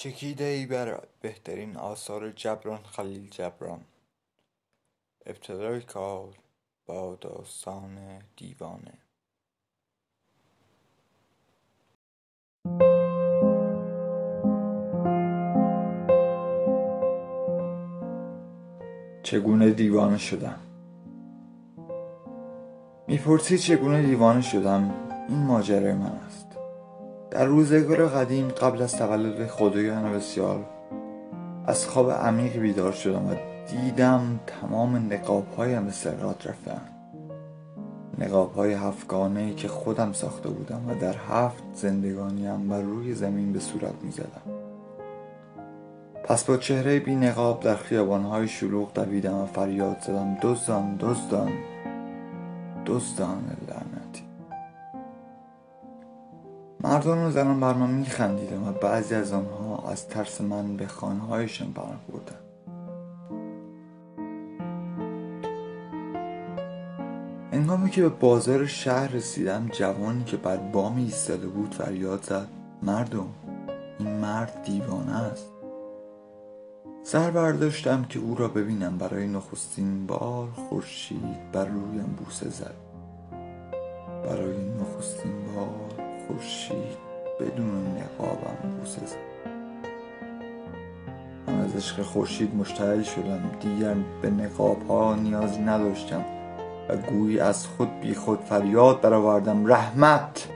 چکیده ای بر بهترین آثار جبران خلیل جبران. ابتدای کار با داستان دیوانه. چگونه دیوانه شدم؟ می‌پرسی چگونه دیوانه شدم؟ این ماجرای من است. در روزگار قدیم قبل از تولد خدایان بسیار از خواب عمیق بیدار شدم و دیدم تمام نقاب هایم به سرقات رفتن نقاب های هفتگانه ای که خودم ساخته بودم و در هفت زندگانیم بر روی زمین به صورت می زدم. پس با چهره بی نقاب در خیابان های شلوغ دویدم و فریاد زدم دزدان دزدان دزدان لعنتی مردان و زنان بر من میخندیدن و بعضی از آنها از ترس من به خانههایشان پناه بردن انگامی که به بازار شهر رسیدم جوانی که بر بام ایستاده بود فریاد زد مردم این مرد دیوانه است. سر برداشتم که او را ببینم. برای نخستین بار خورشید بر رویم بوسه زد. برای نخستین بار خورشید بدون نقابم بوسه. زد من از عشق خورشید مشتعل شدم. دیگر به نقاب ها نیازی نداشتم و گویی از خود بی خود فریاد برآوردم. رحمت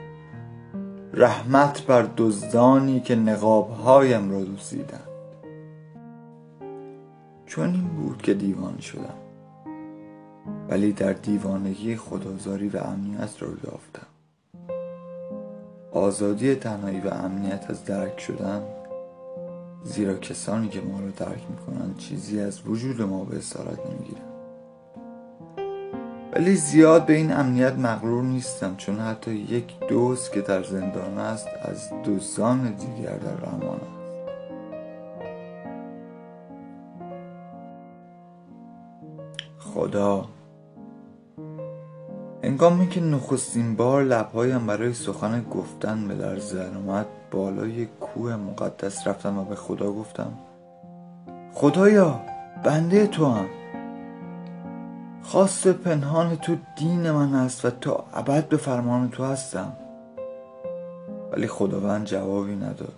رحمت بر دزدانی که نقاب هایم را دوزیدند. چون این بود که دیوانه شدم ولی در دیوانگی خدازاری و امنیت را یافتم. آزادی تنهایی و امنیت از درک شدن زیرا کسانی که ما را درک می‌کنند چیزی از وجود ما به اسارت نمی‌گیرند ولی زیاد به این امنیت مغرور نیستم چون حتی یک دوست که در زندان است از دوستان دیگر در رمان است. خدا انگامی که نخستین بار لبهایم برای سخن گفتن به در آمد بالای کوه مقدس رفتم و به خدا گفتم خدایا بنده تو هم. خواست پنهان تو دین من است و تا ابد به فرمان تو هستم. ولی خداوند جوابی نداد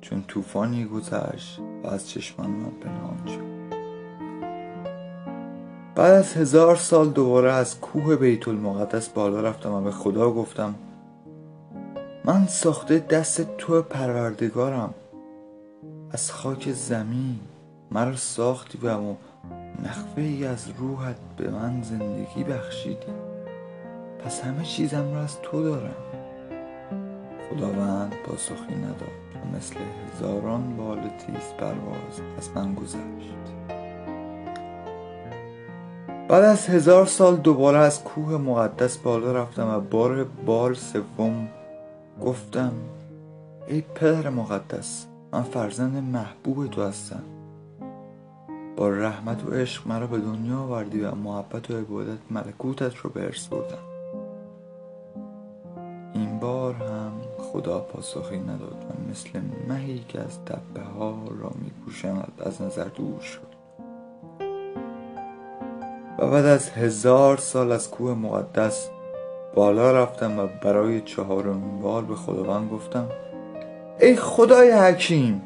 چون طوفانی گذشت و از چشمان من پنهان شد. بعد از هزار سال دوباره از کوه بیت المقدس بالا رفتم و به خدا گفتم من ساخته دست تو پروردگارم. از خاک زمین مرا ساختی و نخوه ای از روحت به من زندگی بخشیدی. پس همه چیزم را از تو دارم. خداوند پاسخی نداد و مثل هزاران بال تیز پرواز از من گذشت. بعد از هزار سال دوباره از کوه مقدس بالا رفتم و بار بار سوم گفتم ای پدر مقدس من فرزند محبوب تو هستم. با رحمت و عشق مرا به دنیا آوردی و محبت و عبادت ملکوتت رو به ارث بردم. این بار هم خدا پاسخی نداد و مثل مهی که از تپه ها را میپوشند از نظر دور شد. بعد از هزار سال از کوه مقدس بالا رفتم و برای چهارمین بار به خداوند گفتم ای خدای حکیم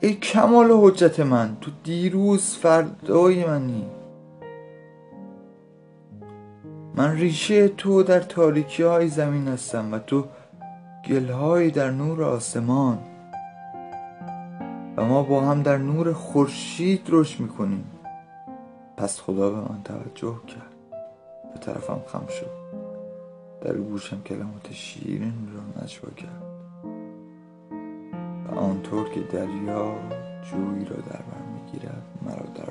ای کمال حجت من تو دیروز فردای منی. من ریشه تو در تاریکی های زمین هستم و تو گلهایی در نور آسمان. و ما با هم در نور خورشید رشد می‌کنیم. پس خدا به من توجه کرد. به طرفم خم شد. در گوشم کلمات شیرین را نجوا کرد. و آنطور که دریا جویی را در بر می‌گیرد مرا در